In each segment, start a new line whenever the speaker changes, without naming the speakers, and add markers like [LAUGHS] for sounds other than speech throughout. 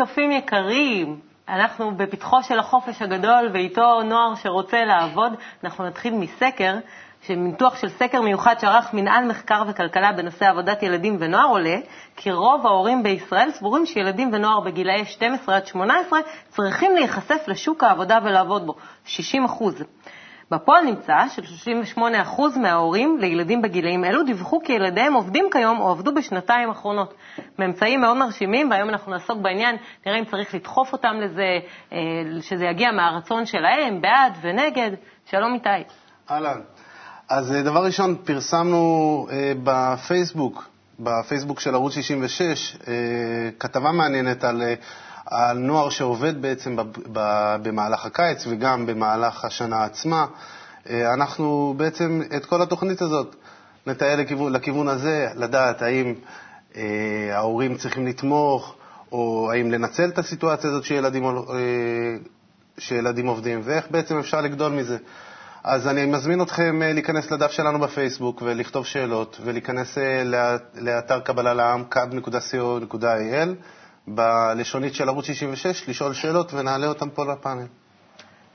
צופים יקרים, אנחנו בפתחו של החופש הגדול ואיתו נוער שרוצה לעבוד. אנחנו נתחיל מסקר, שמניתוח של סקר מיוחד שערך מנהל מחקר וכלכלה בנושא עבודת ילדים ונוער עולה, כי רוב ההורים בישראל סבורים שילדים ונוער בגילאי 12 עד 18 צריכים להיחשף לשוק העבודה ולעבוד בו, 60 אחוז. בפועל נמצא ש-38% מההורים לילדים בגילאים אלו דיווחו כי ילדיהם עובדים כיום או עבדו בשנתיים האחרונות. ממצאים מאוד מרשימים, והיום אנחנו נעסוק בעניין, נראה אם צריך לדחוף אותם לזה, אה, שזה יגיע מהרצון שלהם, בעד ונגד. שלום איתי.
אהלן. אז אה, דבר ראשון, פרסמנו אה, בפייסבוק, בפייסבוק של ערוץ 66, כתבה מעניינת על על נוער שעובד בעצם במהלך הקיץ וגם במהלך השנה עצמה. אה, אנחנו בעצם את כל התוכנית הזאת נטייל לכיוון, לכיוון הזה, לדעת האם אה, ההורים צריכים לתמוך, או האם לנצל את הסיטואציה הזאת שילדים, אה, שילדים עובדים, ואיך בעצם אפשר לגדול מזה. אז אני מזמין אתכם להיכנס לדף שלנו בפייסבוק ולכתוב שאלות, ולהיכנס לאתר קבלה לעם, kab.co.il. בלשונית של ערוץ 66, לשאול שאלות ונעלה אותן פה לפאנל.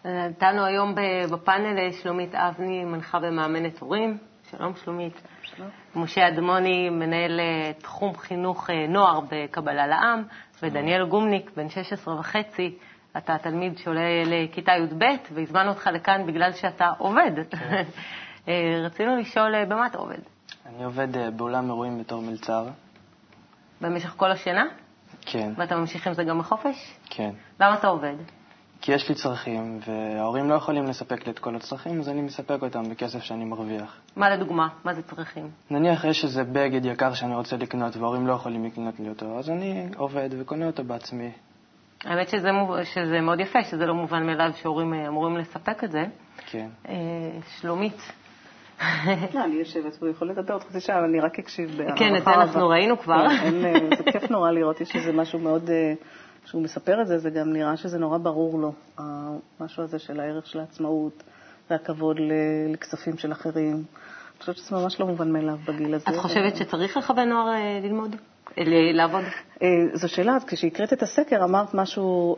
נתנו היום בפאנל שלומית אבני, מנחה ומאמנת הורים. שלום, שלומית. שלום. משה אדמוני, מנהל אה, תחום חינוך אה, נוער בקבלה לעם, ודניאל גומניק, בן 16 וחצי. אתה תלמיד שעולה לכיתה י"ב, והזמנו אותך לכאן בגלל שאתה עובד. כן. [LAUGHS] אה, רצינו לשאול, במה אתה עובד?
אני עובד באולם אירועים בתור מלצר.
במשך כל השנה?
כן.
ואתה ממשיך עם זה גם בחופש?
כן.
למה אתה עובד?
כי יש לי צרכים, וההורים לא יכולים לספק לי את כל הצרכים, אז אני מספק אותם בכסף שאני מרוויח.
מה לדוגמה? מה זה צרכים?
נניח יש איזה בגד יקר שאני רוצה לקנות וההורים לא יכולים לקנות לי אותו, אז אני עובד וקונה אותו בעצמי.
האמת שזה, שזה מאוד יפה, שזה לא מובן מאליו שהורים אה, אמורים לספק את זה.
כן.
אה, שלומית,
לא, אני יושבת פה, יכול לדבר עוד חצי שעה, אבל אני רק אקשיב
בהערכה. כן, את זה אנחנו ראינו כבר.
כן, אה, זה כיף נורא לראות, יש איזה משהו מאוד, אה, כשהוא מספר את זה, זה גם נראה שזה נורא ברור לו, המשהו הזה של הערך של העצמאות והכבוד לכספים של אחרים. אני חושבת שזה ממש לא מובן מאליו בגיל הזה.
את חושבת שצריך לכוון נוער אה, ללמוד? לעבוד?
זו שאלה, כשהקראת את הסקר אמרת משהו,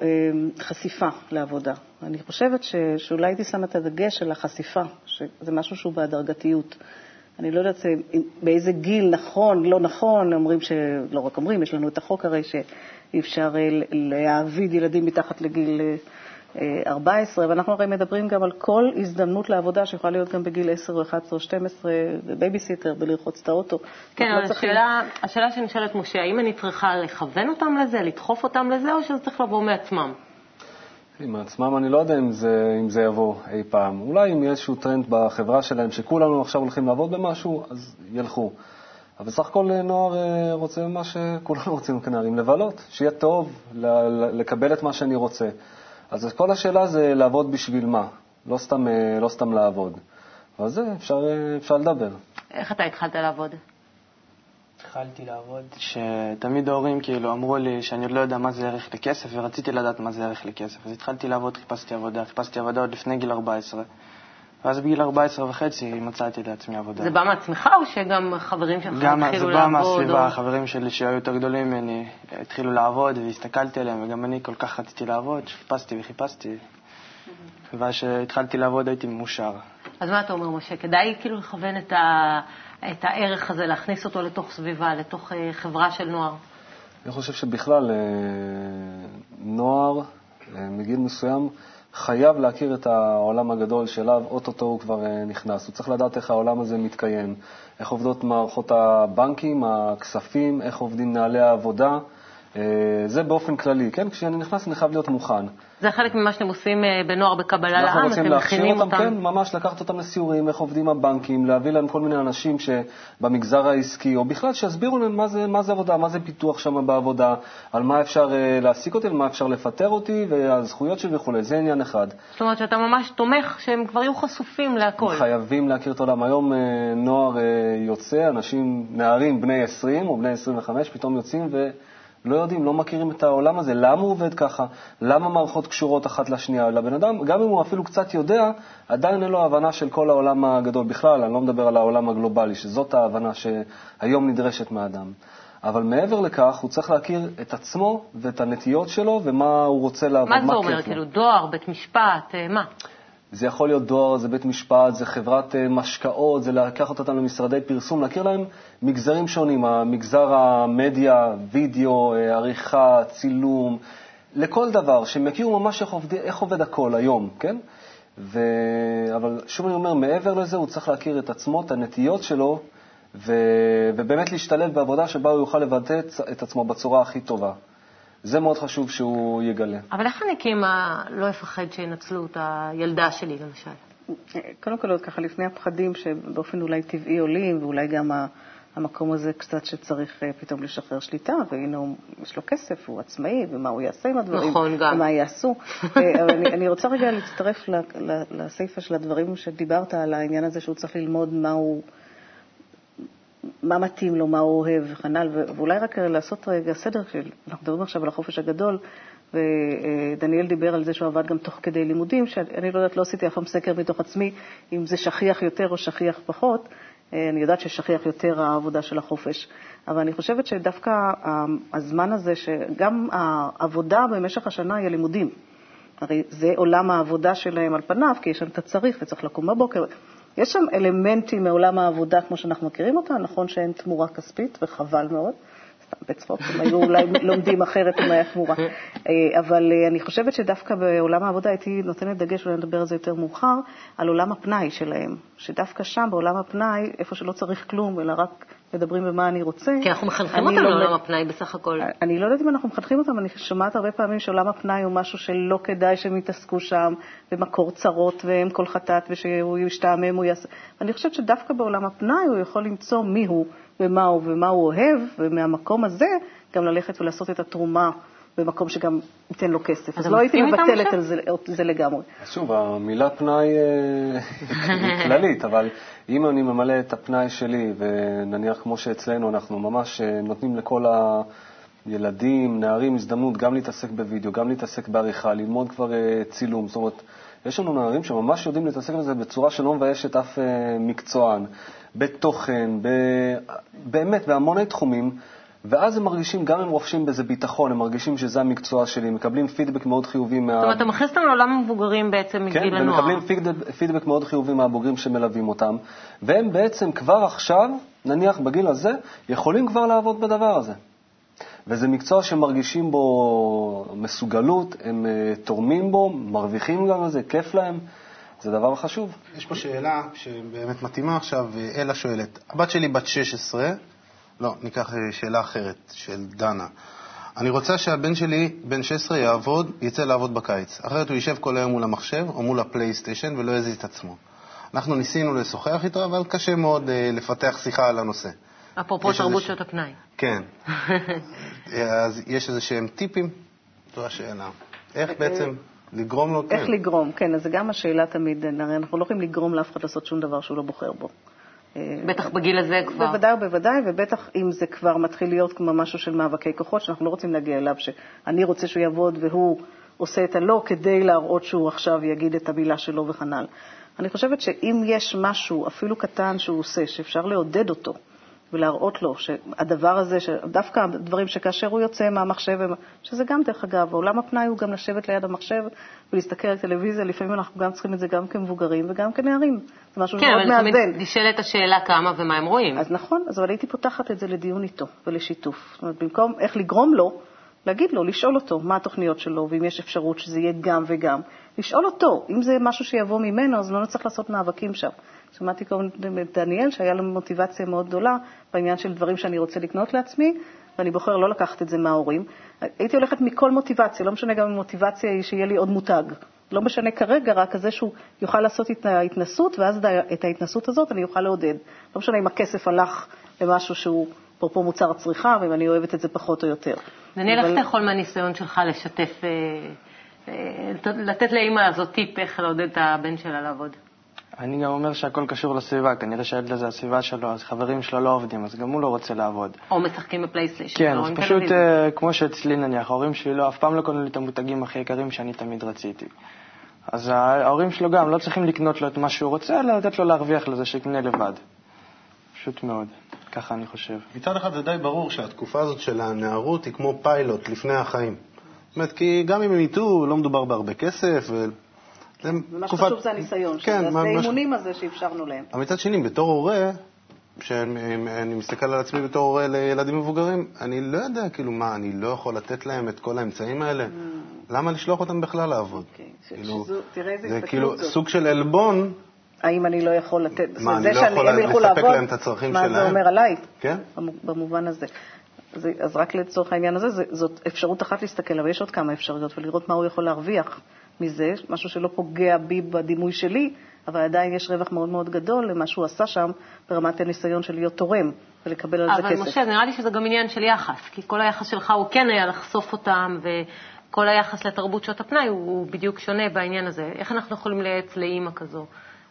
חשיפה לעבודה. אני חושבת שאולי הייתי שמה את הדגש על החשיפה, שזה משהו שהוא בהדרגתיות. אני לא יודעת באיזה גיל נכון, לא נכון, אומרים שלא רק אומרים, יש לנו את החוק הרי שאי אפשר אה, להעביד ילדים מתחת לגיל 14, אה, ואנחנו הרי מדברים גם על כל הזדמנות לעבודה שיכולה להיות גם בגיל 10 או 11 או 12, בבייביסיטר, בלרחוץ את האוטו.
כן, אבל לא השאלה, השאלה שאני שואלת, משה, האם אני צריכה לכוון אותם לזה, לדחוף אותם לזה, או שזה צריך לבוא מעצמם?
עם עצמם אני לא יודע אם זה, אם זה יבוא אי פעם. אולי אם יהיה איזשהו טרנד בחברה שלהם שכולנו עכשיו הולכים לעבוד במשהו, אז ילכו. אבל בסך הכל נוער אה, רוצה מה שכולנו רוצים כנערים, לבלות, שיהיה טוב, לקבל את מה שאני רוצה. אז כל השאלה זה לעבוד בשביל מה, לא סתם, אה, לא סתם לעבוד. ועל זה אפשר, אה, אפשר לדבר.
איך אתה התחלת לעבוד?
התחלתי לעבוד, שתמיד ההורים כאילו אמרו לי שאני עוד לא יודע מה זה ערך לכסף, ורציתי לדעת מה זה ערך לכסף. אז התחלתי לעבוד, חיפשתי עבודה, חיפשתי עבודה עוד לפני גיל 14. ואז בגיל 14 וחצי מצאתי לעצמי עבודה.
זה בא מעצמך או שגם חברים שלך התחילו לעבוד?
גם זה בא מהסביבה, או... חברים שלי שהיו יותר גדולים ממני התחילו לעבוד והסתכלתי עליהם, וגם אני כל כך רציתי לעבוד, שחיפשתי וחיפשתי. ואז כשהתחלתי לעבוד הייתי מאושר.
אז מה אתה אומר, משה? כדאי כאילו לכוון את, ה... את הערך הזה, להכניס אותו לתוך סביבה, לתוך אה, חברה של נוער?
אני חושב שבכלל, אה, נוער אה, מגיל מסוים חייב להכיר את העולם הגדול שאליו אוטוטו הוא כבר נכנס. הוא צריך לדעת איך העולם הזה מתקיים, איך עובדות מערכות הבנקים, הכספים, איך עובדים נהלי העבודה. זה באופן כללי, כן? כשאני נכנס אני חייב להיות מוכן.
זה חלק ממה שאתם עושים אה, בנוער בקבלה לעם, אתם מכינים אותם.
כן, ממש לקחת אותם לסיורים, איך עובדים הבנקים, להביא להם כל מיני אנשים שבמגזר העסקי, או בכלל שיסבירו להם מה זה, מה זה עבודה, מה זה פיתוח שם בעבודה, על מה אפשר אה, להעסיק אותי ומה אפשר לפטר אותי, והזכויות שלי וכולי, זה עניין אחד.
זאת אומרת שאתה ממש תומך שהם כבר יהיו חשופים להכל.
חייבים להכיר את העולם. היום אה, נוער יוצא, אנשים, נערים בני 20 או בני 25, פתאום יוצאים ו... לא יודעים, לא מכירים את העולם הזה, למה הוא עובד ככה, למה מערכות קשורות אחת לשנייה. לבן אדם, גם אם הוא אפילו קצת יודע, עדיין אין לו הבנה של כל העולם הגדול בכלל, אני לא מדבר על העולם הגלובלי, שזאת ההבנה שהיום נדרשת מהאדם. אבל מעבר לכך, הוא צריך להכיר את עצמו ואת הנטיות שלו ומה הוא רוצה לעבוד,
מה זה אומר? כאילו דואר, בית משפט, אה, מה?
זה יכול להיות דואר, זה בית משפט, זה חברת אה, משקאות, זה לקחת אותם למשרדי פרסום, להכיר להם מגזרים שונים, המגזר המדיה, וידאו, אה, עריכה, צילום, לכל דבר, שהם יכירו ממש איך עובד, איך עובד הכל היום, כן? ו... אבל שוב אני אומר, מעבר לזה הוא צריך להכיר את עצמו, את הנטיות שלו, ו... ובאמת להשתלב בעבודה שבה הוא יוכל לבטא את- עצמו בצורה הכי טובה. זה מאוד חשוב שהוא יגלה.
אבל איך אני כאמא לא אפחד שינצלו את הילדה שלי, למשל?
קודם כל, עוד ככה לפני הפחדים שבאופן אולי טבעי עולים, ואולי גם המקום הזה קצת שצריך אה, פתאום לשחרר שליטה, והנה הוא, יש לו כסף, הוא עצמאי, ומה הוא יעשה עם הדברים,
נכון, גם.
ומה יעשו. אה, אני, אני רוצה רגע להצטרף ל- ל- לסיפה של הדברים שדיברת על העניין הזה שהוא צריך ללמוד מה הוא... מה מתאים לו, מה הוא אוהב וכנ"ל, ו- ואולי רק לעשות רגע סדר, כשאנחנו מדברים עכשיו על החופש הגדול, ודניאל דיבר על זה שהוא עבד גם תוך כדי לימודים, שאני לא יודעת, לא עשיתי אף פעם סקר מתוך עצמי, אם זה שכיח יותר או שכיח פחות. אה, אני יודעת ששכיח יותר העבודה של החופש, אבל אני חושבת שדווקא ה- הזמן הזה, שגם העבודה במשך השנה היא הלימודים. הרי זה עולם העבודה שלהם על פניו, כי יש שם את הצריך וצריך לקום בבוקר. יש שם אלמנטים מעולם העבודה כמו שאנחנו מכירים אותה, נכון שאין תמורה כספית, וחבל מאוד. סתם בצחוק, הם היו אולי [LAUGHS] לומדים אחרת אם היה תמורה. אה, אבל אה, אני חושבת שדווקא בעולם העבודה הייתי נותנת דגש, אולי נדבר על זה יותר מאוחר, על עולם הפנאי שלהם. שדווקא שם, בעולם הפנאי, איפה שלא צריך כלום, אלא רק מדברים במה אני רוצה.
כי אנחנו מחנכים אותם
לומד-
לעולם הפנאי בסך הכל.
אני לא יודעת אם אנחנו מחנכים אותם, אני שומעת הרבה פעמים שעולם הפנאי הוא משהו שלא כדאי שהם יתעסקו שם, במקור צרות והם כל חטאת, ושהוא ישתעמם, הוא יעשה... אני חושבת שדווקא בעולם הפנאי הוא יכול למצוא מי הוא ומה הוא ומה הוא אוהב, ומהמקום הזה גם ללכת ולעשות את התרומה במקום שגם ייתן לו כסף.
אז
אז לא הייתי מבטלת? על זה, זה לגמרי.
אז שוב, המילה פנאי אה, היא כללית, אבל אם אני ממלא את הפנאי שלי, ונניח כמו שאצלנו אנחנו ממש אה, נותנים לכל הילדים, נערים, הזדמנות גם להתעסק בווידאו, גם להתעסק בעריכה, ללמוד כבר אה, צילום, זאת אומרת, יש לנו נערים שממש יודעים להתעסק בזה בצורה שלא מביישת אף אה, מקצוען, בתוכן, ב... באמת, בהמוני תחומים. ואז הם מרגישים, גם הם רוכשים בזה ביטחון, הם מרגישים שזה המקצוע שלי, מקבלים פידבק מאוד חיובי מה...
זאת אומרת, אתה מכניס אותם לעולם המבוגרים בעצם
כן,
מגיל הנוער.
ומקבלים פידבק, פידבק מאוד חיובי מהבוגרים שמלווים אותם, והם בעצם כבר עכשיו, נניח בגיל הזה, יכולים כבר לעבוד בדבר הזה. וזה מקצוע שמרגישים בו מסוגלות, הם אה, תורמים בו, מרוויחים גם על זה, כיף להם, זה דבר חשוב.
יש פה שאלה שבאמת מתאימה עכשיו, אלה שואלת. הבת שלי בת 16, לא, ניקח אה, שאלה אחרת, של דנה. אני רוצה שהבן שלי, בן 16, יעבוד, יצא לעבוד בקיץ. אחרת הוא יישב כל היום מול המחשב או מול הפלייסטיישן ולא יזיז את עצמו. אנחנו ניסינו לשוחח איתו, אבל קשה מאוד אה, לפתח שיחה על הנושא.
אפרופו תרבות שעות הפנאי.
כן. [LAUGHS] אז יש איזה שהם טיפים? זו השאלה. איך בעצם לגרום לו...
איך
כן.
לגרום, כן, אז זה גם השאלה תמיד, הרי אנחנו לא יכולים לגרום לאף אחד לעשות שום דבר שהוא לא בוחר בו.
בטח בגיל הזה כבר.
בוודאי ובוודאי, ובטח אם זה כבר מתחיל להיות כמו משהו של מאבקי כוחות, שאנחנו לא רוצים להגיע אליו, שאני רוצה שהוא יעבוד והוא עושה את הלא כדי להראות שהוא עכשיו יגיד את המילה שלו וכנ"ל. אני חושבת שאם יש משהו, אפילו קטן, שהוא עושה, שאפשר לעודד אותו ולהראות לו שהדבר הזה, דווקא הדברים שכאשר הוא יוצא מהמחשב, שזה גם, דרך אגב, עולם הפנאי הוא גם לשבת ליד המחשב ולהסתכל על טלוויזיה, לפעמים אנחנו גם צריכים את זה גם כמבוגרים וגם כנערים. זה משהו
כן,
שמאוד
אבל
מאזן.
תמיד נשאלת השאלה כמה ומה הם רואים.
אז נכון, אז אבל הייתי פותחת את זה לדיון איתו ולשיתוף. זאת אומרת, במקום איך לגרום לו, להגיד לו, לשאול אותו מה התוכניות שלו, ואם יש אפשרות שזה יהיה גם וגם. לשאול אותו, אם זה משהו שיבוא ממנו, אז לא נצטרך לעשות מאבקים שם. שמעתי קודם את דניאל, שהיה לו מוטיבציה מאוד גדולה בעניין של דברים שאני רוצה לקנות לעצמי, ואני בוחר לא לקחת את זה מההורים. הייתי הולכת מכל מוטיבציה, לא משנה גם אם מוטיבציה היא שיהיה לי עוד מותג. לא משנה כרגע, רק כזה שהוא יוכל לעשות את ההתנסות, ואז את ההתנסות הזאת אני אוכל לעודד. לא משנה אם הכסף הלך למשהו שהוא, אפרופו מוצר צריכה, ואם אני אוהבת את זה פחות או יותר.
דניאל, איך אתה יכול מהניסיון שלך לשתף, אה, אה, לתת לאימא הזאת טיפ איך לעודד את הבן שלה לעבוד?
אני גם אומר שהכל קשור לסביבה, כנראה שהילד הזה, הסביבה שלו, אז חברים שלו לא עובדים, אז גם הוא לא רוצה לעבוד.
או משחקים בפלייסטיישן.
כן,
או
אז פשוט. אה, כמו שאצלי נניח, ההורים שלי לא, אף פעם לא קנו לי את המותגים הכי יקרים שאני תמיד רציתי. אז ההורים שלו גם לא צריכים לקנות לו את מה שהוא רוצה, אלא לתת לו להרוויח לזה שיקנה לבד. פשוט מאוד. ככה אני חושב.
מצד אחד זה די ברור שהתקופה הזאת של הנערות היא כמו פיילוט לפני החיים. זאת אומרת, כי גם אם הם יטעו, לא מדובר בהרבה כסף. ו... זה תקופת-
שחשוב זה הניסיון,
כן,
שזה
מה- מה
האימונים הזה שאפשרנו להם.
אבל מצד שני, בתור הורה, כשאני מסתכל על עצמי בתור הורה לילדים מבוגרים, אני לא יודע, כאילו, מה, אני לא יכול לתת להם את כל האמצעים האלה? למה לשלוח אותם בכלל לעבוד?
Mm. אוקיי,
כאילו,
שזו- תראה איזה
זה כאילו. סוג של עלבון,
האם אני לא יכול לתת...
מה, אני
זה
לא
שאני-
יכול לספק
לעבוד,
להם את הצרכים
מה זה
שלהם?
אומר עליי?
כן?
במו- במובן הזה. אז, אז רק לצורך העניין הזה, זה, זאת אפשרות אחת להסתכל, אבל יש עוד כמה אפשרויות, ולראות מה הוא יכול להרוויח מזה, משהו שלא פוגע בי בדימוי שלי, אבל עדיין יש רווח מאוד מאוד גדול למה שהוא עשה שם ברמת הניסיון של להיות תורם ולקבל על זה
אבל
כסף.
משה, נראה לי שזה גם עניין של יחס, כי כל היחס שלך הוא כן היה לחשוף אותם, וכל היחס לתרבות שעות הפנאי הוא, הוא בדיוק שונה בעניין הזה. איך אנחנו יכולים לייעץ לאימא כזו?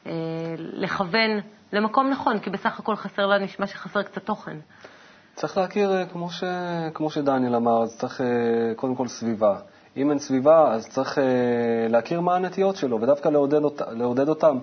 אה, לכוון למקום נכון, כי בסך הכל חסר לה נשמע שחסר קצת תוכן.
צריך להכיר, אה, כמו, ש... כמו שדניאל אמר, אז צריך אה, קודם כל סביבה. אם אין סביבה, אז צריך אה, להכיר מה הנטיות שלו, ודווקא לעודד, אות... לעודד אותם.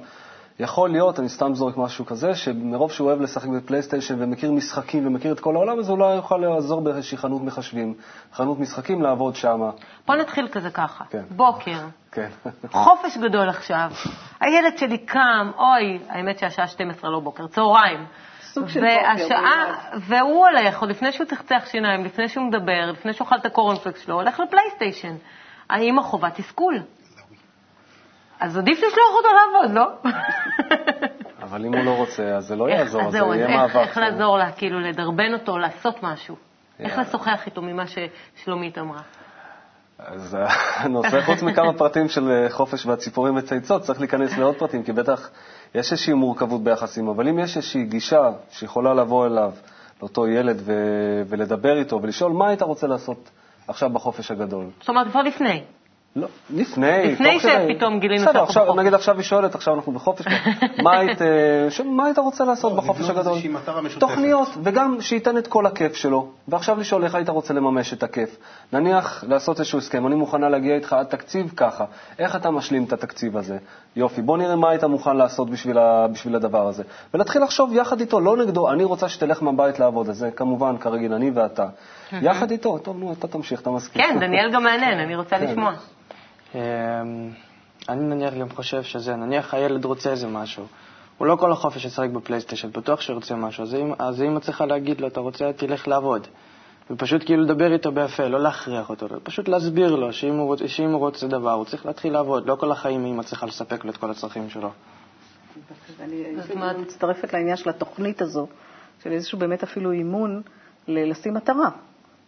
יכול להיות, אני סתם זורק משהו כזה, שמרוב שהוא אוהב לשחק בפלייסטיישן ומכיר משחקים ומכיר את כל העולם, אז אולי יוכל לעזור באיזושהי חנות מחשבים, חנות משחקים, לעבוד שמה.
בוא נתחיל כזה ככה.
כן.
בוקר,
כן.
חופש גדול עכשיו, הילד שלי קם, אוי, האמת שהשעה 12 לא בוקר, צהריים.
סוג של בוקר,
והשעה, והוא הולך, עוד לפני שהוא צחצח שיניים, לפני שהוא מדבר, לפני שהוא אכל את הקורנפלקס שלו, הולך לפלייסטיישן. האם החובה תסכול? אז עדיף לשלוח אותו לעבוד, לא? [LAUGHS]
אבל אם הוא לא רוצה, אז זה לא יעזור,
אז
זה יהיה מאבק.
איך לעזור לה, כאילו, לדרבן אותו, לעשות משהו? איך. לשוחח איתו ממה ששלומית אמרה?
אז אה, [LAUGHS] הנושא, חוץ מכמה פרטים של אה, חופש והציפורים וצייצות, צריך להיכנס לעוד פרטים, כי בטח יש איזושהי מורכבות ביחסים, אבל אם יש איזושהי גישה שיכולה לבוא אליו, לאותו ילד, ו- ולדבר איתו ולשאול מה היית רוצה לעשות עכשיו בחופש הגדול.
זאת אומרת, כבר לפני.
לא, לפני,
לפני. שפתאום גילינו
בסדר,
שאנחנו בחופש.
נגיד עכשיו היא שואלת, עכשיו אנחנו בחופש, [LAUGHS] מה היית, אה, מה היית רוצה לעשות
לא,
בחופש הגדול? תוכניות, וגם שייתן את כל הכיף שלו, ועכשיו לשאול איך היית רוצה לממש את הכיף. נניח לעשות איזשהו הסכם, אני מוכנה להגיע איתך עד תקציב ככה, איך אתה משלים את התקציב הזה? יופי, בוא נראה מה היית מוכן לעשות בשביל, ה, בשביל הדבר הזה. ולהתחיל לחשוב יחד איתו, לא נגדו, אני רוצה שתלך מהבית לעבוד, אז זה כמובן, כרגיל, אני ואתה. יחד איתו, טוב, נו, אתה תמשיך, אתה מסכים.
כן, דניאל גם מעניין, אני רוצה
כן.
לשמוע.
אמ, אני נניח גם חושב שזה, נניח הילד רוצה איזה משהו. הוא לא כל החופש ישחק בפלייסטיישן, בטוח שהוא רוצה משהו. אז אז האמא צריכה להגיד לו, אתה רוצה, תלך לעבוד. ופשוט כאילו לדבר איתו ביפה, לא להכריח אותו, פשוט להסביר לו שאם הוא, רוצ, שאם הוא רוצה דבר, הוא צריך להתחיל לעבוד. לא כל החיים אמא צריכה לספק לו את כל הצרכים שלו.
אני מצטרפת לעניין של התוכנית הזו, של איזשהו באמת אפילו אימון לשים מטרה.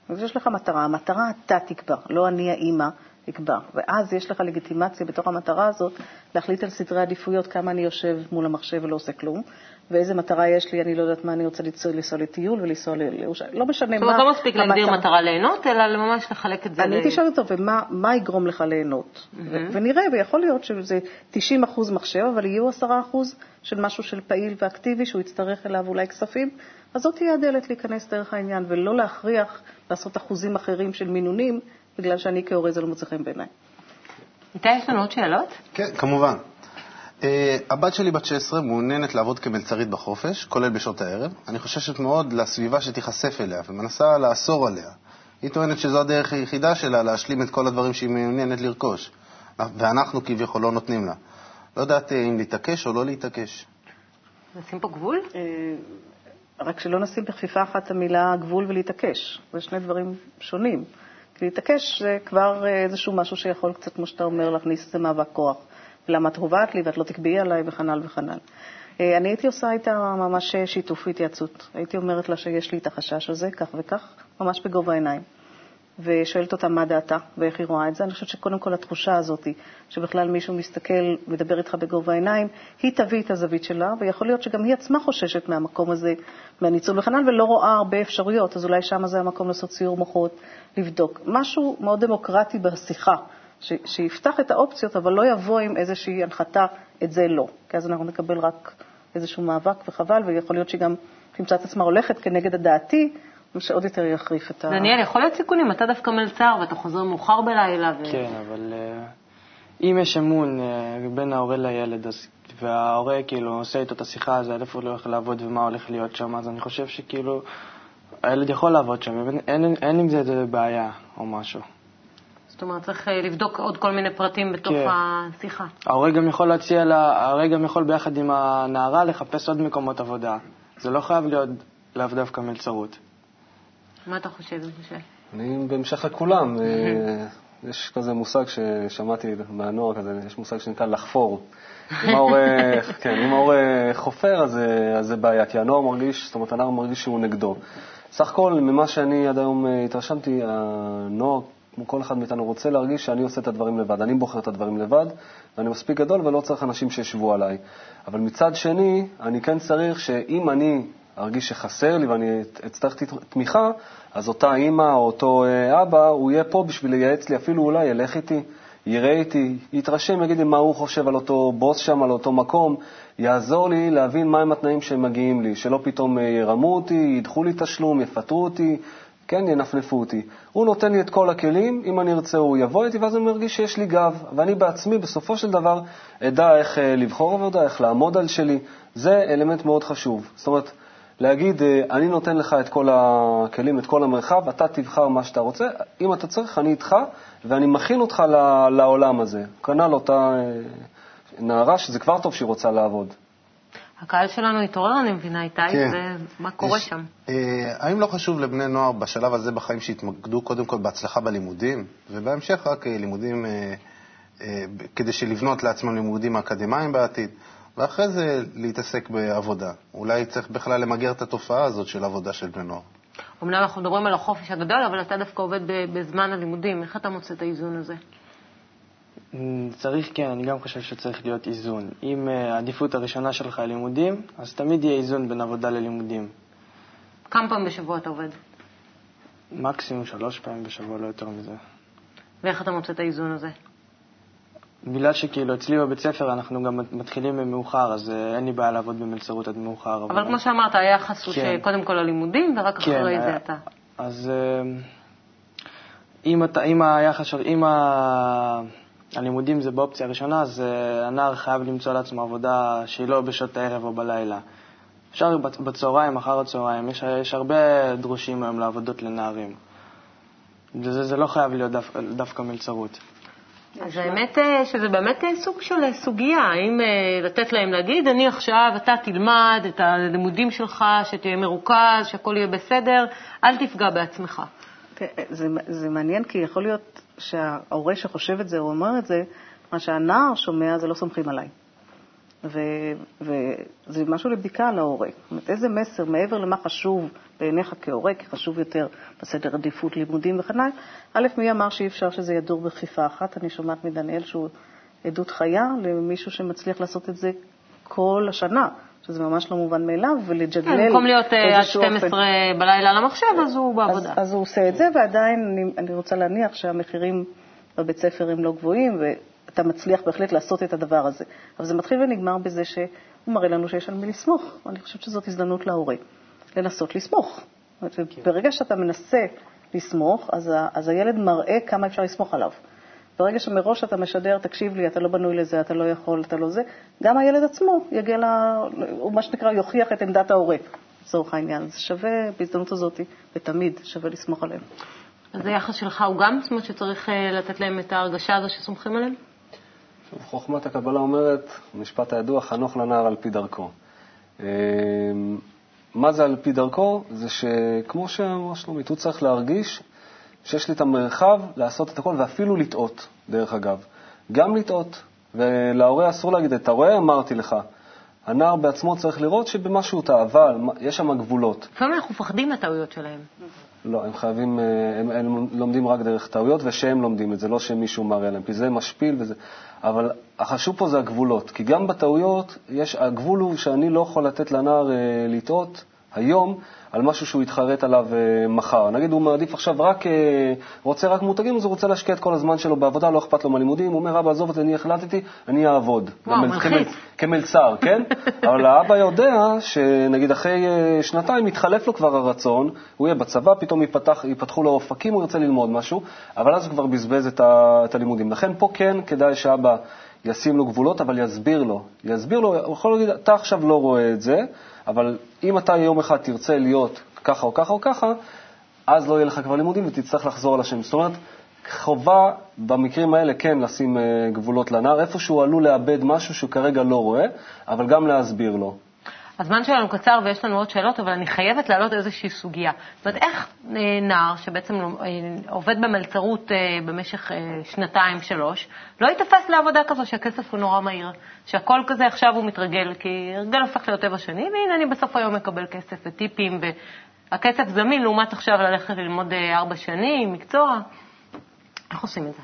אז יש לך מטרה, המטרה אתה תקבע, לא אני האימא אקבע. ואז יש לך לגיטימציה בתוך המטרה הזאת להחליט על סדרי עדיפויות, כמה אני יושב מול המחשב ולא עושה כלום, ואיזה מטרה יש לי, אני לא יודעת מה אני רוצה לנסוע, לנסוע לטיול ולנסוע לירושלים, לא משנה
זאת
מה.
אומרת, לא מספיק להגדיר. מטרה ליהנות, אלא ממש לחלק את זה
אני הייתי שואלת אותו, ומה מה יגרום לך ליהנות? ו- ונראה, ויכול להיות שזה 90 אחוז מחשב, אבל יהיו 10 אחוז של משהו של פעיל ואקטיבי, שהוא יצטרך אליו אולי כספים, אז זאת תהיה הדלת להיכנס דרך העניין, ולא להכריח לעשות אחוזים אחרים של מינונים, בגלל שאני כהורה זה לא מוצא חן בעיניי.
איתי, יש לנו עוד שאלות?
כן, כמובן. Uh, הבת שלי בת 16 מעוניינת לעבוד כמלצרית בחופש, כולל בשעות הערב. אני חוששת מאוד לסביבה שתיחשף אליה ומנסה לאסור עליה. היא טוענת שזו הדרך היחידה שלה להשלים את כל הדברים שהיא מעוניינת לרכוש, ואנחנו כביכול לא נותנים לה. לא יודעת אה, אם להתעקש או לא להתעקש.
נשים פה גבול?
אה, רק שלא נשים בכפיפה אחת את המילה גבול ולהתעקש. זה שני דברים שונים. כי להתעקש זה כבר אה, איזשהו משהו שיכול קצת, כמו שאתה אומר, להכניס איזה מאבק כוח. למה את הובאת לי ואת לא תקבעי עליי וכן הלאה וכן הלאה. אה, אני הייתי עושה איתה ממש שיתוף והתייעצות. הייתי אומרת לה שיש לי את החשש הזה, כך וכך, ממש בגובה העיניים. ושואלת אותה מה דעתה ואיך היא רואה את זה. אני חושבת שקודם כל התחושה הזאת, שבכלל מישהו מסתכל, מדבר איתך בגובה העיניים, היא תביא את הזווית שלה, ויכול להיות שגם היא עצמה חוששת מהמקום הזה, מהניצול וחנן, ולא רואה הרבה אפשרויות, אז אולי שם זה המקום לעשות סיור מוחות, לבדוק. משהו מאוד דמוקרטי בשיחה, ש- שיפתח את האופציות, אבל לא יבוא עם איזושהי הנחתה, את זה לא, כי אז אנחנו נקבל רק איזשהו מאבק וחבל, ויכול להיות שהיא גם תמצא את עצמה הולכת כנגד הדעתי, מה שעוד יותר יחריף את ה...
דניאל, יכול להיות סיכונים, אתה דווקא מלצר ואתה חוזר מאוחר בלילה. ו-
כן, אבל אה, אם יש אמון אה, בין ההורה לילד, אז, וההורה כאילו עושה איתו את השיחה הזו, איפה הוא הולך לעבוד ומה הולך להיות שם, אז אני חושב שכאילו הילד יכול לעבוד שם, אין, אין, אין עם זה איזה בעיה או משהו.
זאת אומרת, צריך אה, לבדוק עוד כל מיני פרטים בתוך
כן.
השיחה.
ההורה גם יכול להציע לה, ההורה גם יכול ביחד עם הנערה לחפש עוד מקומות עבודה. זה לא חייב להיות לאו דווקא מלצרות.
מה אתה חושב, משה?
אני בהמשך לכולם, אה, יש כזה מושג ששמעתי מהנוער כזה, יש מושג שנקרא לחפור. אם ההורה, [LAUGHS] כן, אם ההורה חופר, אז, זה- אז זה בעיה, כי הנוער מרגיש, זאת אומרת, הנער מרגיש שהוא נגדו. סך הכל, ממה שאני עד היום אה, התרשמתי, הנוער, כמו כל אחד מאיתנו, רוצה להרגיש שאני עושה את הדברים לבד. אני בוחר את הדברים לבד, ואני מספיק גדול ולא צריך אנשים שישבו עליי. אבל מצד שני, אני כן צריך שאם אני ארגיש שחסר לי ואני אצטרך תמיכה, אז אותה אימא או אותו אה, אבא, הוא יהיה פה בשביל לייעץ לי, אפילו אולי ילך איתי, יראה איתי, יתרשם, יגיד לי מה הוא חושב על אותו בוס שם, על אותו מקום, יעזור לי להבין מהם התנאים שמגיעים לי, שלא פתאום אה, ירמו אותי, ידחו לי תשלום, יפטרו אותי, כן, ינפנפו אותי. הוא נותן לי את כל הכלים, אם אני ארצה הוא יבוא איתי, ואז אני מרגיש שיש לי גב, ואני בעצמי בסופו של דבר אדע איך אה, לבחור עבודה, איך לעמוד על שלי. זה אלמנט מאוד חשוב. זאת אומרת, להגיד, אה, אני נותן לך את כל הכלים, את כל המרחב, אתה תבחר מה שאתה רוצה, אם אתה צריך, אני איתך, ואני מכין אותך ל- לעולם הזה. כנ"ל אותה אה, נערה, שזה כבר טוב שהיא רוצה לעבוד.
הקהל שלנו התעורר, אני מבינה, איתי,
כן.
ומה קורה
יש-
שם?
אה, האם לא חשוב לבני נוער בשלב הזה בחיים שיתמקדו קודם כל בהצלחה בלימודים, ובהמשך רק אה, לימודים, אה, אה, כדי שלבנות לעצמם לימודים אקדמיים בעתיד, ואחרי זה להתעסק בעבודה. אולי צריך בכלל למגר את התופעה הזאת של עבודה של בני נוער.
אמנם אנחנו מדברים על החופש הגדול, אבל אתה דווקא עובד בזמן הלימודים. איך אתה מוצא את האיזון הזה?
אמ, צריך, כן, אני גם חושב שצריך להיות איזון. אם אה, העדיפות הראשונה שלך היא לימודים, אז תמיד יהיה איזון בין עבודה ללימודים.
כמה פעמים בשבוע אתה עובד?
מקסימום שלוש פעמים בשבוע, לא יותר מזה.
ואיך אתה מוצא את האיזון הזה?
בגלל שכאילו אצלי בבית ספר אנחנו גם מתחילים מאוחר, אז אה, אין לי בעיה לעבוד במלצרות עד מאוחר.
אבל כמו שאמרת, היחס הוא
כן.
שקודם כל הלימודים, ורק אחרי זה
אה,
אתה.
אז אה, אם, אתה, אם היחס של... אם ה... הלימודים זה באופציה הראשונה, אז הנער חייב למצוא לעצמו עבודה שהיא לא בשעות הערב או בלילה. אפשר בצ- בצהריים, אחר הצהריים, יש, יש הרבה דרושים היום לעבודות לנערים. זה, זה לא חייב להיות דו, דווקא מלצרות.
אז האמת אה, שזה באמת אה, סוג של אה, סוגיה, האם לתת להם להגיד, אני עכשיו, אתה תלמד את הלימודים שלך, שתהיה מרוכז, שהכל יהיה בסדר, אל תפגע בעצמך.
תראה, זה, זה מעניין, כי יכול להיות שההורה שחושב את זה או אומר את זה, מה שהנער שומע זה לא סומכים עליי. ו, וזה משהו לבדיקה על ההורה. זאת אומרת, איזה מסר, מעבר למה חשוב בעיניך כהורה, כי חשוב יותר בסדר עדיפות לימודים וכן הלאה, א', מי אמר שאי אפשר שזה ידור בכפיפה אחת? אני שומעת מדניאל שהוא עדות חיה למישהו שמצליח לעשות את זה כל השנה, שזה ממש לא מובן מאליו, ולג'גלל
כן, במקום להיות אה, עד
באיזשהו אופן.
12 בלילה על המחשב, אז הוא בעבודה.
אז, אז הוא עושה את זה, ועדיין אני, אני רוצה להניח שהמחירים בבית ספר הם לא גבוהים, ואתה מצליח בהחלט לעשות את הדבר הזה. אבל זה מתחיל ונגמר בזה שהוא מראה לנו שיש על מי לסמוך. אני חושבת שזאת הזדמנות להורה, לנסות לסמוך. אומרת, ברגע שאתה מנסה לסמוך, אז, ה, אז הילד מראה כמה אפשר לסמוך עליו. ברגע שמראש אתה משדר, תקשיב לי, אתה לא בנוי לזה, אתה לא יכול, אתה לא זה, גם הילד עצמו יגיע ל... הוא מה שנקרא יוכיח את עמדת ההורה, לצורך העניין. אז שווה בהזדמנות הזאת, ותמיד שווה לסמוך עליהם.
אז היחס שלך הוא גם, זאת אומרת שצריך אה, לתת להם את ההרגשה הזו שסומכים עליהם?
שוב, חוכמת הקבלה אומרת, המשפט הידוע, חנוך לנער על פי דרכו. אה, מה זה על פי דרכו? זה שכמו שאמר שלומית, הוא צריך להרגיש שיש לי את המרחב לעשות את הכל, ואפילו לטעות, דרך אגב. גם לטעות, ולהורה אסור להגיד, אתה רואה, אמרתי לך. הנער בעצמו צריך לראות שבמשהו הוא טעה, אבל יש שם גבולות.
לפעמים אנחנו מפחדים מהטעויות שלהם.
לא, הם חייבים, אה, הם, הם לומדים רק דרך טעויות, ושהם לומדים את זה, לא שמישהו מראה להם, כי זה משפיל וזה... אבל החשוב פה זה הגבולות, כי גם בטעויות, יש, הגבול הוא שאני לא יכול לתת לנער אה, לטעות, היום על משהו שהוא יתחרט עליו אה, מחר. נגיד הוא מעדיף עכשיו רק, אה, רוצה רק מותגים, אז הוא רוצה להשקיע את כל הזמן שלו בעבודה, לא אכפת לו מהלימודים, הוא אומר, אבא, עזוב אותי, אני החלטתי, אני אעבוד.
וואו, מלחיץ.
כמל- כמלצר, כן? [LAUGHS] אבל האבא יודע שנגיד אחרי אה, שנתיים יתחלף לו כבר הרצון, הוא יהיה בצבא, פתאום ייפתח, ייפתחו לו אופקים, הוא ירצה ללמוד משהו, אבל אז הוא כבר בזבז את, ה, את הלימודים. לכן פה כן כדאי שאבא ישים לו גבולות, אבל יסביר לו. יסביר לו, הוא יכול להגיד, אתה עכשיו לא רואה את זה, אבל אם אתה יום אחד תרצה להיות ככה או ככה או ככה, אז לא יהיה לך כבר לימודים ותצטרך לחזור על השם. זאת אומרת, חובה במקרים האלה כן לשים אה, גבולות לנער, איפה שהוא עלול לאבד משהו שהוא כרגע לא רואה, אבל גם להסביר לו.
הזמן שלנו קצר ויש לנו עוד שאלות, אבל אני חייבת להעלות איזושהי סוגיה. זאת אומרת, איך אה, נער שבעצם אה, עובד במלצרות אה, במשך שנתיים, שלוש, לא ייתפס לעבודה כזו שהכסף הוא נורא מהיר, שהכל כזה עכשיו הוא מתרגל, כי הרגל הופך להיות טבע שני, והנה אני בסוף היום מקבל כסף וטיפים, והכסף זמין לעומת עכשיו ללכת ללמוד ארבע שנים, מקצוע. איך עושים את זה?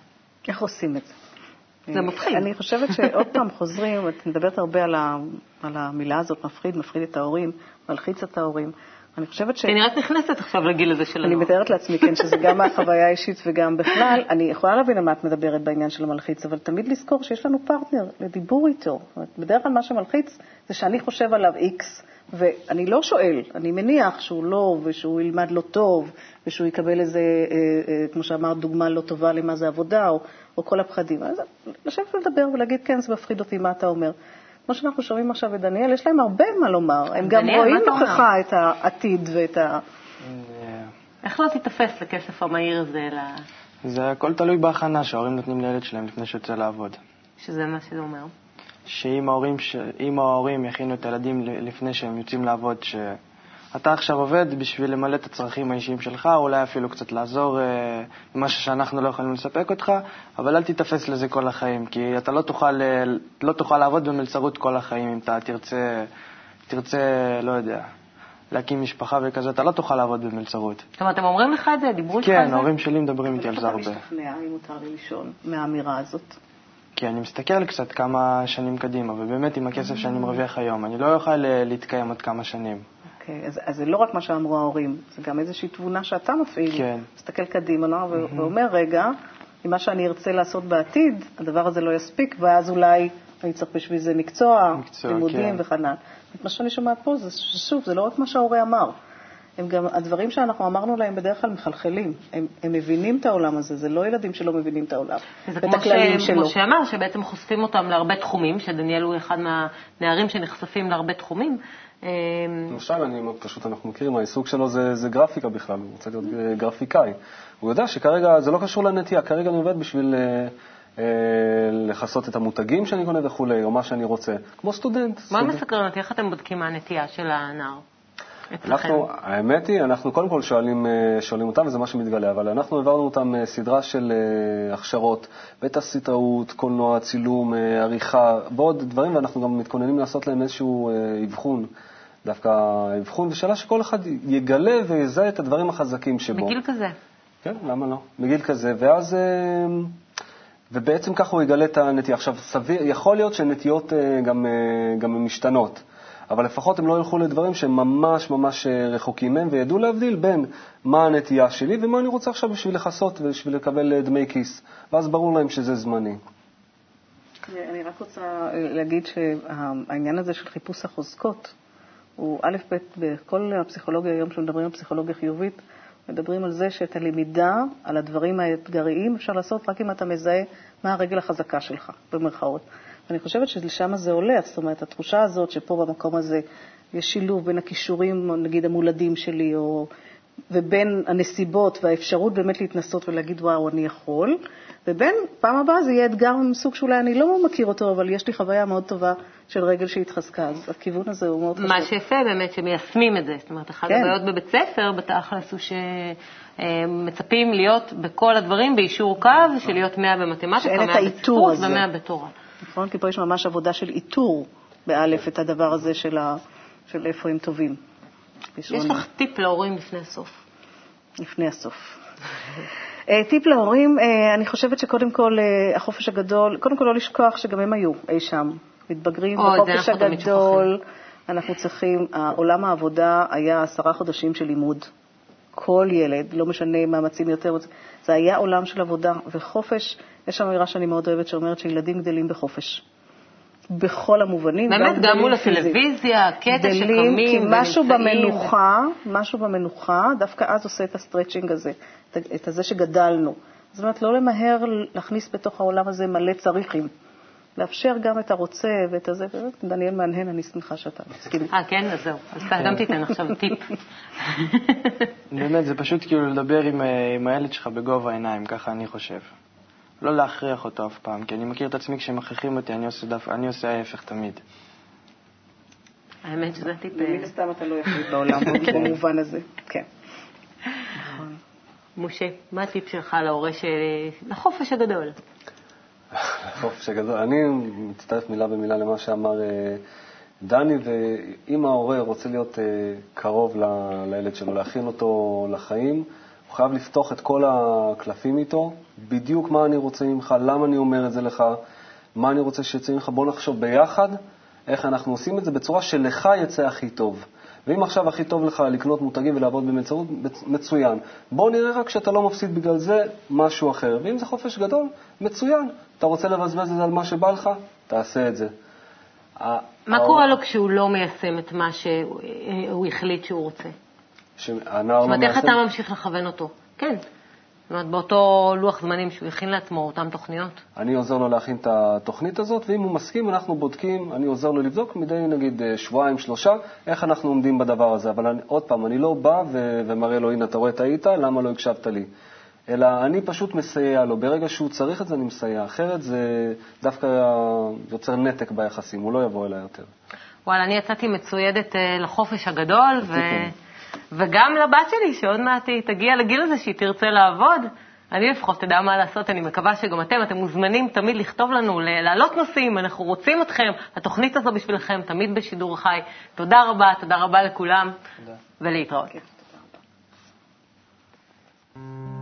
איך עושים את זה?
זה מפחיד.
אני חושבת שעוד פעם חוזרים, את מדברת הרבה על, ה, על המילה הזאת, מפחיד, מפחיד את ההורים, מלחיץ את ההורים. אני חושבת ש...
אני רק נכנסת עכשיו לגיל הזה של
אני. מתארת לעצמי, כן, שזה גם מהחוויה האישית וגם בכלל. [LAUGHS] אני יכולה להבין על מה את מדברת בעניין של המלחיץ, אבל תמיד לזכור שיש לנו פרטנר לדיבור איתו. בדרך כלל מה שמלחיץ זה שאני חושב עליו איקס, ואני לא שואל, אני מניח שהוא לא, ושהוא ילמד לא טוב, ושהוא יקבל איזה, אה, אה, כמו שאמרת, דוגמה לא טובה למה זה עבודה, או, או כל הפחדים. אז לשבת ולדבר ולהגיד, כן, זה מפחיד אותי, מה אתה אומר? כמו שאנחנו שומעים עכשיו את דניאל, יש להם הרבה מה לומר. הם גם רואים? נכחה את העתיד ואת ה...
אה,
איך לא תיתפס לכסף המהיר הזה, ל-
זה הכל תלוי בהכנה שההורים נותנים לילד שלהם לפני שיוצא לעבוד.
שזה מה שזה אומר?
שאם ההורים, ש... ההורים יכינו את הילדים לפני שהם יוצאים לעבוד, שאתה עכשיו עובד בשביל למלא את הצרכים האישיים שלך, אולי אפילו קצת לעזור אה, במשהו שאנחנו לא יכולים לספק אותך, אבל אל תיתפס לזה כל החיים, כי אתה לא תוכל, אה, לא תוכל לעבוד במלצרות כל החיים אם אתה תרצה, תרצה, לא יודע, להקים משפחה וכזה, אתה לא תוכל לעבוד במלצרות.
זאת אומרת, הם אומרים לך את זה? דיברו איתך על
כן,
זה?
ההורים שלי מדברים איתי על
איך
זה
אתה
הרבה.
משתכנע, אם מותר לי לשאול, מהאמירה הזאת?
כי אני מסתכל קצת כמה שנים קדימה, ובאמת עם הכסף שאני מרוויח היום, אני לא אוכל אה, להתקיים עוד כמה שנים.
אוקיי, אז, אז זה לא רק מה שאמרו ההורים, זה גם איזושהי תבונה שאתה מפעיל.
כן.
מסתכל קדימה נוער, ו- ואומר, רגע, אם מה שאני ארצה לעשות בעתיד, הדבר הזה לא יספיק, ואז אולי אני צריך בשביל זה מקצוע,
מקצוע,
לימודים
כן.
וכן הלאה. מה שאני שומעת פה זה, שוב, זה לא רק מה שההורה אמר. הם גם, הדברים שאנחנו אמרנו להם בדרך כלל מחלחלים. הם, הם מבינים את העולם הזה, זה לא ילדים שלא מבינים את העולם.
זה
ואת
כמו
הכללים
ש-
שלו.
כמו שאמר, שבעצם חושפים אותם להרבה תחומים, שדניאל הוא אחד מהנערים שנחשפים להרבה תחומים. אה,
למשל, אני, פשוט אנחנו מכירים, העיסוק שלו זה, זה גרפיקה בכלל, הוא רוצה להיות גרפיקאי. הוא יודע שכרגע זה לא קשור לנטייה, כרגע אני עובד בשביל אה, אה, לכסות את המותגים שאני קונה וכולי, או מה שאני רוצה, כמו סטודנט.
מה
סטודנט.
מסקרן אותי? איך אתם בודקים מה הנטייה של הנער?
אנחנו, האמת היא, אנחנו קודם כל שואלים, אה, שואלים אותם, וזה מה שמתגלה, אבל אנחנו העברנו אותם אה, סדרה של אה, הכשרות בתסריטאות, קולנוע, צילום, עריכה, ועוד דברים, ואנחנו גם מתכוננים לעשות להם איזשהו אה, דווקא אבחון, ושאלה שכל אחד יגלה ויזהה את הדברים החזקים שבו.
בגיל כזה.
כן, למה לא? בגיל כזה, ואז... אה, ובעצם ככה הוא יגלה את הנטייה. עכשיו, סביר, יכול להיות שנטיות אה, גם, אה, גם משתנות, אבל לפחות הם לא ילכו לדברים שהם ממש ממש אה, רחוקים מהם, וידעו להבדיל בין מה הנטייה שלי ומה אני רוצה עכשיו בשביל לכסות ובשביל לקבל דמי כיס. ואז ברור להם שזה זמני.
אני רק רוצה להגיד שהעניין הזה של חיפוש החוזקות הוא א', ב', בכל הפסיכולוגיה היום, כשמדברים על פסיכולוגיה חיובית, מדברים על זה שאת הלמידה על הדברים האתגריים אפשר לעשות רק אם אתה מזהה מה הרגל החזקה שלך, במרכאות. ואני חושבת שלשם זה הולך, זאת אומרת, התחושה הזאת שפה במקום הזה יש שילוב בין הכישורים, נגיד, המולדים שלי, או... ובין הנסיבות והאפשרות באמת להתנסות ולהגיד, וואו, אני יכול, ובין, פעם הבאה זה יהיה אתגר מסוג שאולי אני לא מכיר אותו, אבל יש לי חוויה מאוד טובה של רגל שהתחזקה, אז הכיוון הזה הוא מאוד חשוב.
מה שיפה באמת, שמיישמים את זה. זאת אומרת, אחת
כן.
הבעיות בבית ספר, בתכלס, הוא שמצפים להיות בכל הדברים ביישור קו, של להיות 100 במתמטיקה,
שאין את
100
האיתור
בספרות
הזה.
ו-100 בתורה.
נכון? כי פה יש ממש עבודה של איתור, באלף, את הדבר הזה של, ה... של איפה הם טובים.
יש לך טיפ להורים לפני הסוף.
לפני הסוף. אה, טיפ להורים, אה, אני חושבת שקודם כל אה, החופש הגדול, קודם כל לא לשכוח שגם הם היו אי שם, מתבגרים בחופש הגדול, אנחנו צריכים, עולם העבודה היה עשרה חודשים של לימוד. כל ילד, לא משנה מאמצים יותר, זה היה עולם של עבודה. וחופש, יש שם אמירה שאני מאוד אוהבת שאומרת שילדים גדלים בחופש. בכל המובנים.
באמת, גם, גם מול הטלוויזיה, קטע שקמים
כי משהו במנוחה, משהו במנוחה, דווקא אז עושה את ה stretching הזה, את זה שגדלנו. זאת אומרת, לא למהר להכניס בתוך העולם הזה מלא צריכים. לאפשר גם את הרוצה ואת הזה, באמת, דניאל מהנהן, אני שמחה שאתה מסכים.
אה, כן? אז זהו. אז אתה גם תיתן עכשיו טיפ.
באמת, זה פשוט כאילו לדבר עם, אה, עם הילד שלך בגובה העיניים, ככה אני חושב. לא להכריח אותו אף פעם, כי אני מכיר את עצמי כשמכריחים אותי, אני עושה, דף, אני עושה ההפך תמיד.
האמת שזה טיפ...
מן הסתם אתה לא יחיד בעולם [LAUGHS] במובן הזה, כן.
נכון. משה, מה הטיפ שלך להורה של... לחופש הגדול? [LAUGHS]
החופש הגדול. אני מצטרף מילה במילה למה שאמר אה, דני, ואם ההורה רוצה להיות אה, קרוב לילד שלו, להכין אותו לחיים, הוא חייב לפתוח את כל הקלפים איתו, בדיוק מה אני רוצה ממך, למה אני אומר את זה לך, מה אני רוצה שיצא ממך. בוא נחשוב ביחד איך אנחנו עושים את זה בצורה שלך יצא הכי טוב. ואם עכשיו הכי טוב לך לקנות מותגים ולעבוד במלצרות, מצוין. בוא נראה רק שאתה לא מפסיד בגלל זה משהו אחר. ואם זה חופש גדול, מצוין. אתה רוצה לבזבז את זה על מה שבא לך? תעשה את זה.
מה קורה לו כשהוא לא מיישם את מה שהוא החליט שהוא רוצה?
שהנער לא
מיישם? זאת אומרת, איך אתה ממשיך לכוון אותו? כן. זאת אומרת, באותו לוח זמנים שהוא הכין לעצמו, אותן תוכניות?
אני עוזר לו להכין את התוכנית הזאת, ואם הוא מסכים, אנחנו בודקים, אני עוזר לו לבדוק מדי נגיד שבועיים, שלושה, איך אנחנו עומדים בדבר הזה. אבל אני, עוד פעם, אני לא בא ו- ומראה לו, הנה, אתה רואה, טעית, למה לא הקשבת לי? אלא אני פשוט מסייע לו. ברגע שהוא צריך את זה, אני מסייע. אחרת זה דווקא יוצר נתק ביחסים, הוא לא יבוא אליי יותר.
וואלה, אני יצאתי מצוידת אה, לחופש הגדול, ו... וגם לבת שלי, שעוד מעט היא תגיע לגיל הזה שהיא תרצה לעבוד. אני לפחות תדע מה לעשות, אני מקווה שגם אתם, אתם מוזמנים תמיד לכתוב לנו, להעלות נושאים, אנחנו רוצים אתכם, התוכנית הזו בשבילכם, תמיד בשידור חי. תודה רבה, תודה רבה לכולם, תודה. ולהתראות. תודה רבה.